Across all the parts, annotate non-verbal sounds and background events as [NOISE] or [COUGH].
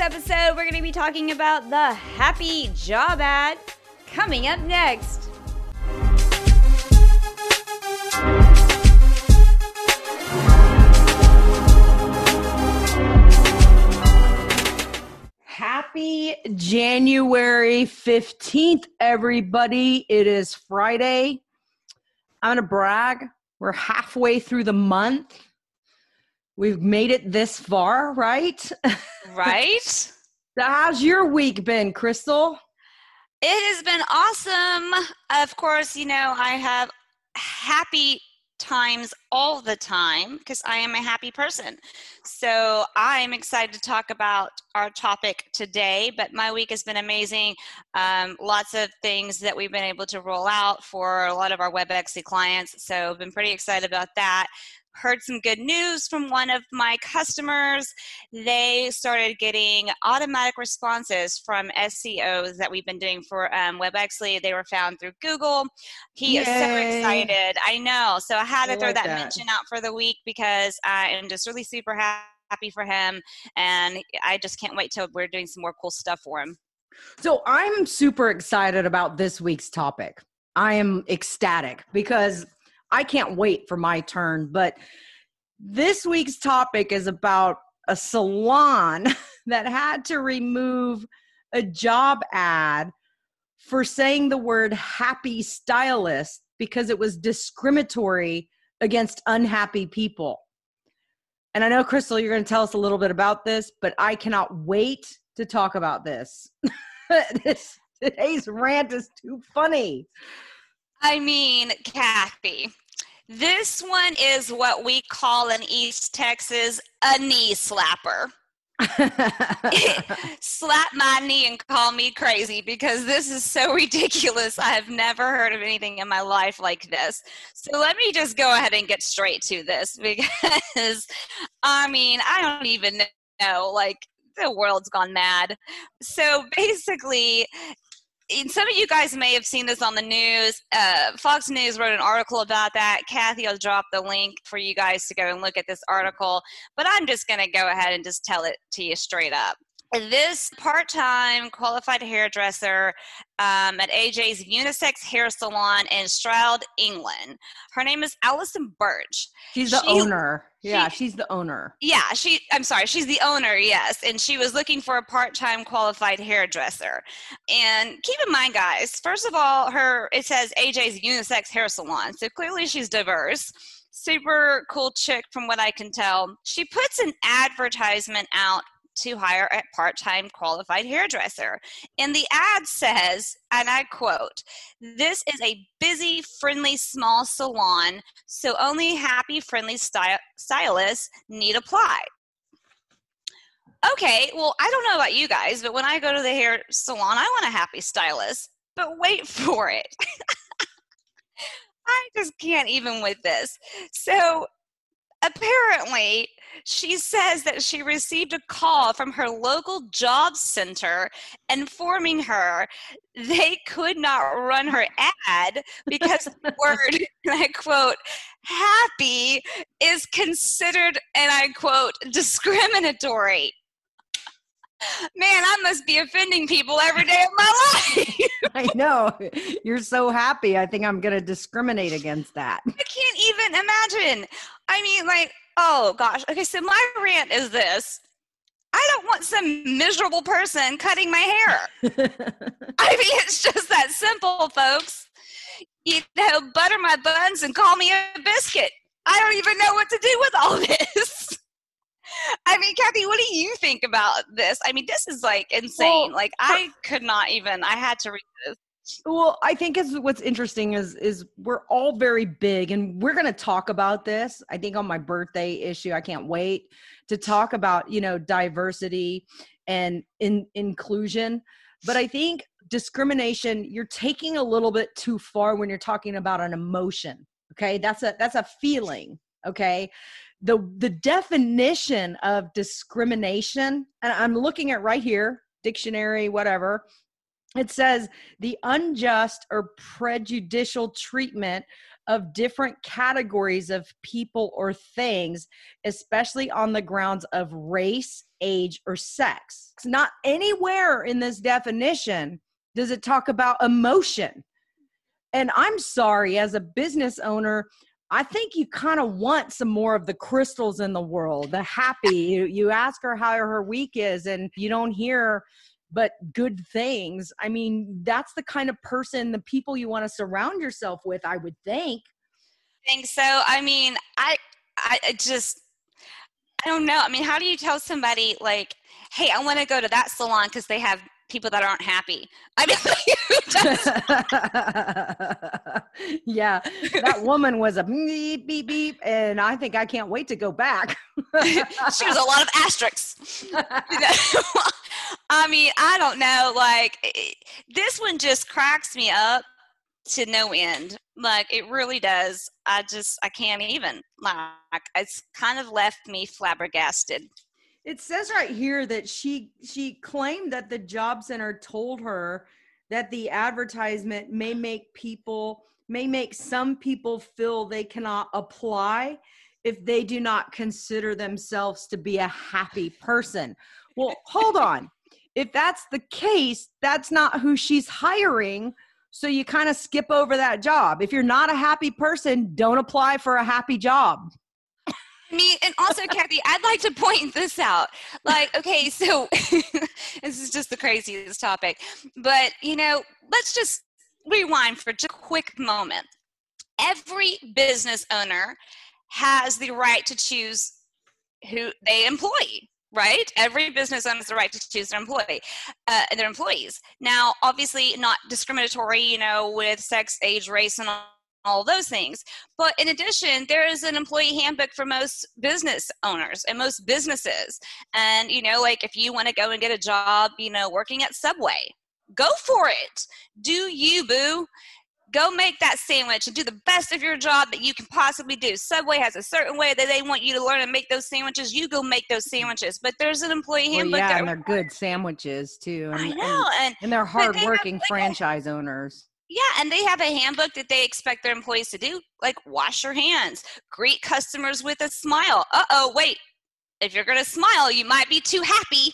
episode, we're going to be talking about the happy job ad coming up next. Happy January 15th, everybody. It is Friday. I'm going to brag. We're halfway through the month. We've made it this far, right? Right? [LAUGHS] so how's your week been, Crystal? It has been awesome. Of course, you know, I have happy times all the time because I am a happy person. So I'm excited to talk about our topic today. But my week has been amazing. Um, lots of things that we've been able to roll out for a lot of our WebExy clients. So I've been pretty excited about that heard some good news from one of my customers. They started getting automatic responses from SEOs that we've been doing for um, WebExly. They were found through Google. He Yay. is so excited. I know. So I had to I throw like that, that mention out for the week because I am just really super happy for him. And I just can't wait till we're doing some more cool stuff for him. So I'm super excited about this week's topic. I am ecstatic because I can't wait for my turn. But this week's topic is about a salon [LAUGHS] that had to remove a job ad for saying the word happy stylist because it was discriminatory against unhappy people. And I know, Crystal, you're going to tell us a little bit about this, but I cannot wait to talk about this. [LAUGHS] this today's rant is too funny. I mean, Kathy, this one is what we call in East Texas a knee slapper. [LAUGHS] Slap my knee and call me crazy because this is so [LAUGHS] ridiculous. I have never heard of anything in my life like this. So let me just go ahead and get straight to this [LAUGHS] because I mean, I don't even know. Like, the world's gone mad. So basically, some of you guys may have seen this on the news. Uh, Fox News wrote an article about that. Kathy I'll drop the link for you guys to go and look at this article. But I'm just going to go ahead and just tell it to you straight up this part-time qualified hairdresser um, at AJ's Unisex Hair Salon in Stroud, England. Her name is Allison Birch. She's the she, owner. Yeah, she, she's the owner. Yeah, she. I'm sorry, she's the owner. Yes, and she was looking for a part-time qualified hairdresser. And keep in mind, guys. First of all, her it says AJ's Unisex Hair Salon, so clearly she's diverse super cool chick from what I can tell. She puts an advertisement out to hire a part time qualified hairdresser. And the ad says, and I quote, This is a busy, friendly, small salon, so only happy, friendly sty- stylists need apply. Okay, well, I don't know about you guys, but when I go to the hair salon, I want a happy stylist. But wait [LAUGHS] for it. [LAUGHS] I just can't even with this. So apparently, she says that she received a call from her local job center informing her they could not run her ad because the [LAUGHS] word, and I quote, happy is considered, and I quote, discriminatory. Man, I must be offending people every day of my life. I know. You're so happy. I think I'm going to discriminate against that. I can't even imagine. I mean, like, Oh gosh. Okay, so my rant is this. I don't want some miserable person cutting my hair. [LAUGHS] I mean, it's just that simple, folks. You know, butter my buns and call me a biscuit. I don't even know what to do with all [LAUGHS] this. I mean, Kathy, what do you think about this? I mean, this is like insane. Well, like, I could not even, I had to read this. Well, I think is what's interesting is is we're all very big, and we're going to talk about this. I think on my birthday issue, I can't wait to talk about you know diversity and in inclusion. But I think discrimination you're taking a little bit too far when you're talking about an emotion. Okay, that's a that's a feeling. Okay, the the definition of discrimination, and I'm looking at right here, dictionary, whatever it says the unjust or prejudicial treatment of different categories of people or things, especially on the grounds of race, age, or sex. It's not anywhere in this definition does it talk about emotion. And I'm sorry, as a business owner, I think you kind of want some more of the crystals in the world, the happy. You, you ask her how her week is, and you don't hear but good things. I mean, that's the kind of person, the people you want to surround yourself with, I would think. I think so. I mean, I, I just, I don't know. I mean, how do you tell somebody like, hey, I want to go to that salon because they have people that aren't happy. I mean, [LAUGHS] [LAUGHS] yeah, that woman was a beep beep beep, and I think I can't wait to go back. [LAUGHS] [LAUGHS] she was a lot of asterisks. [LAUGHS] I mean, I don't know. Like this one just cracks me up to no end. Like it really does. I just I can't even. Like it's kind of left me flabbergasted. It says right here that she she claimed that the job center told her that the advertisement may make people may make some people feel they cannot apply if they do not consider themselves to be a happy person. Well, hold on. If that's the case, that's not who she's hiring. So you kind of skip over that job. If you're not a happy person, don't apply for a happy job. Mean, and also, Kathy, I'd like to point this out. Like, okay, so [LAUGHS] this is just the craziest topic, but you know, let's just rewind for just a quick moment. Every business owner has the right to choose who they employ right every business owner has the right to choose their employee uh, their employees now obviously not discriminatory you know with sex age race and all all those things. But in addition, there is an employee handbook for most business owners and most businesses. And, you know, like if you want to go and get a job, you know, working at Subway, go for it. Do you, boo. Go make that sandwich and do the best of your job that you can possibly do. Subway has a certain way that they want you to learn and make those sandwiches. You go make those sandwiches. But there's an employee handbook. Well, yeah, and they're good sandwiches too. And, I know, and, and, they're hardworking they franchise owners yeah, and they have a handbook that they expect their employees to do, like wash your hands, greet customers with a smile. Uh oh, wait, if you're gonna smile, you might be too happy.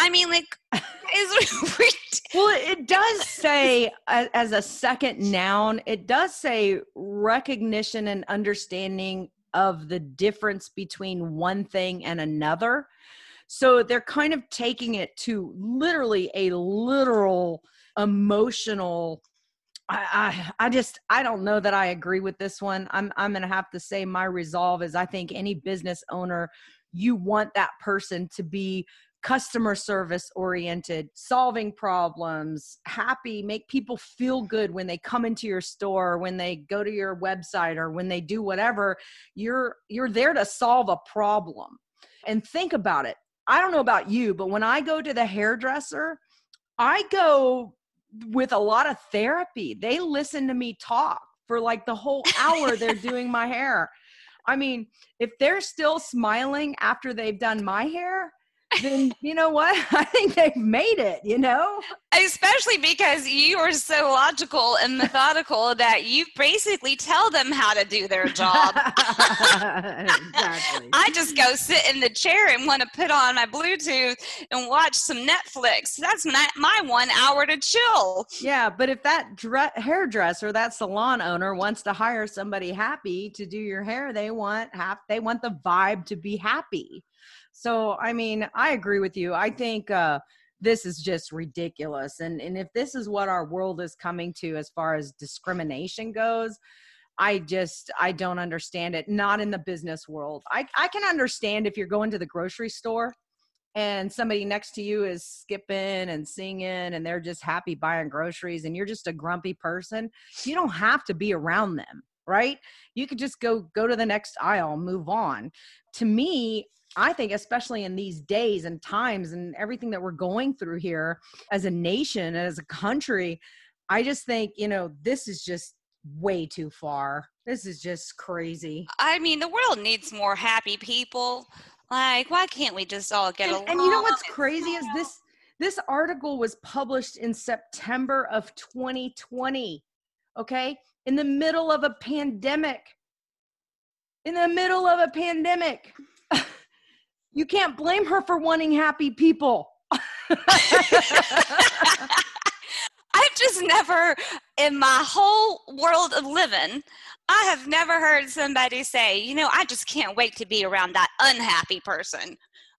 I mean, like, is [LAUGHS] [LAUGHS] well, it does say as a second noun, it does say recognition and understanding of the difference between one thing and another. So they're kind of taking it to literally a literal emotional I, I, just I don't know that I agree with this one. I'm I'm gonna have to say my resolve is I think any business owner you want that person to be customer service oriented, solving problems, happy, make people feel good when they come into your store, when they go to your website or when they do whatever. You're you're there to solve a problem. And think about it. I don't know about you, but when I go to the hairdresser, I go with a lot of therapy. They listen to me talk for like the whole hour they're [LAUGHS] doing my hair. I mean, if they're still smiling after they've done my hair, then you know what? [LAUGHS] I think they've made it, you know? Especially because you are so logical and methodical that you basically tell them how to do their [LAUGHS] job. exactly. I just go sit in the chair and want to put on my Bluetooth and watch some Netflix. That's my, my one hour to chill. Yeah, but if that dre- hairdresser, that salon owner wants to hire somebody happy to do your hair, they want half they want the vibe to be happy. So, I mean, I agree with you. I think uh, this is just ridiculous. And, and if this is what our world is coming to as far as discrimination goes, I just I don't understand it. Not in the business world. I I can understand if you're going to the grocery store and somebody next to you is skipping and singing and they're just happy buying groceries and you're just a grumpy person. You don't have to be around them, right? You could just go go to the next aisle, move on. To me, I think, especially in these days and times and everything that we're going through here as a nation, as a country, I just think, you know, this is just way too far. This is just crazy. I mean, the world needs more happy people. Like, why can't we just all get and, along? And you know what's crazy is this this article was published in September of 2020. Okay? in the middle of a pandemic. In the middle of a pandemic. You can't blame her for wanting happy people. [LAUGHS] I've just never, in my whole world of living, I have never heard somebody say, you know, I just can't wait to be around that unhappy person.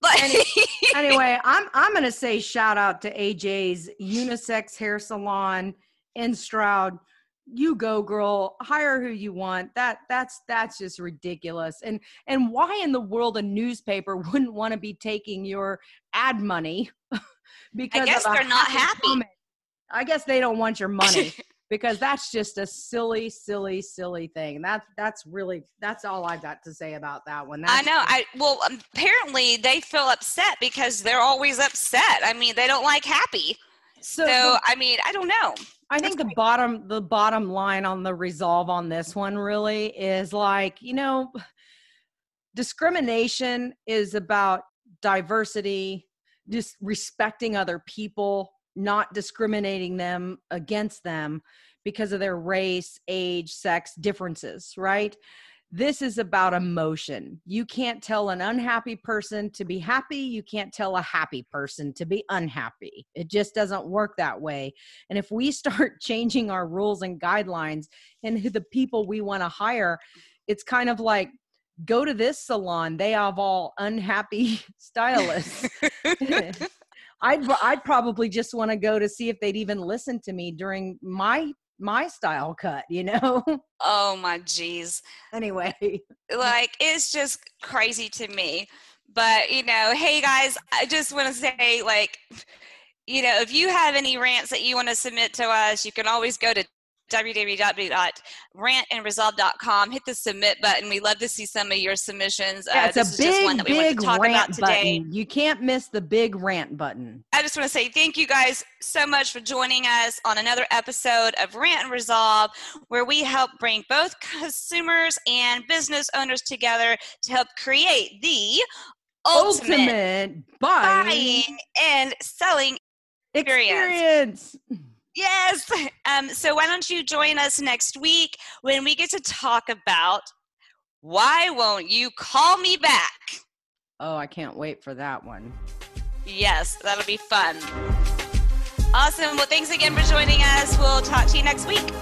But [LAUGHS] anyway, I'm I'm gonna say shout out to AJ's unisex hair salon in Stroud. You go, girl. Hire who you want. That that's that's just ridiculous. And and why in the world a newspaper [LAUGHS] wouldn't want to be taking your ad money? [LAUGHS] because I guess they're not happy. Comment. I guess they don't want your money. [LAUGHS] because that's just a silly, silly, silly thing. That's that's really that's all I've got to say about that one. That's I know. I well, um, apparently they feel upset because they're always upset. I mean, they don't like happy. So, so I mean, I don't know. I think the bottom the bottom line on the resolve on this one really is like you know, discrimination is about diversity, just respecting other people not discriminating them against them because of their race, age, sex differences, right? This is about emotion. You can't tell an unhappy person to be happy. You can't tell a happy person to be unhappy. It just doesn't work that way. And if we [LAUGHS] start changing our rules and guidelines and who the people we want to hire, it's kind of like go to this salon. They have all unhappy [LAUGHS] stylists. [LAUGHS] I'd I'd probably just want to go to see if they'd even listen to me during my my style cut, you know? [LAUGHS] Oh my jeez. Anyway, like it's just crazy to me. But, you know, hey guys, I just want to say like you know, if you have any rants that you want to submit to us, you can always go to www.rantandresolve.com. Hit the submit button. We love to see some of your submissions. Yeah, uh, it's uh, a big, big rant button. You can't miss the big rant button. I just want to say thank you guys so much for joining us on another episode of Rant and Resolve, where we help bring both consumers and business owners together to help create the ultimate, ultimate buying, buying and selling experience. experience. Yes. Um, so why don't you join us next week when we get to talk about why won't you call me back? Oh, I can't wait for that one. Yes, that'll be fun. Awesome. Well, thanks again for joining us. We'll talk to you next week.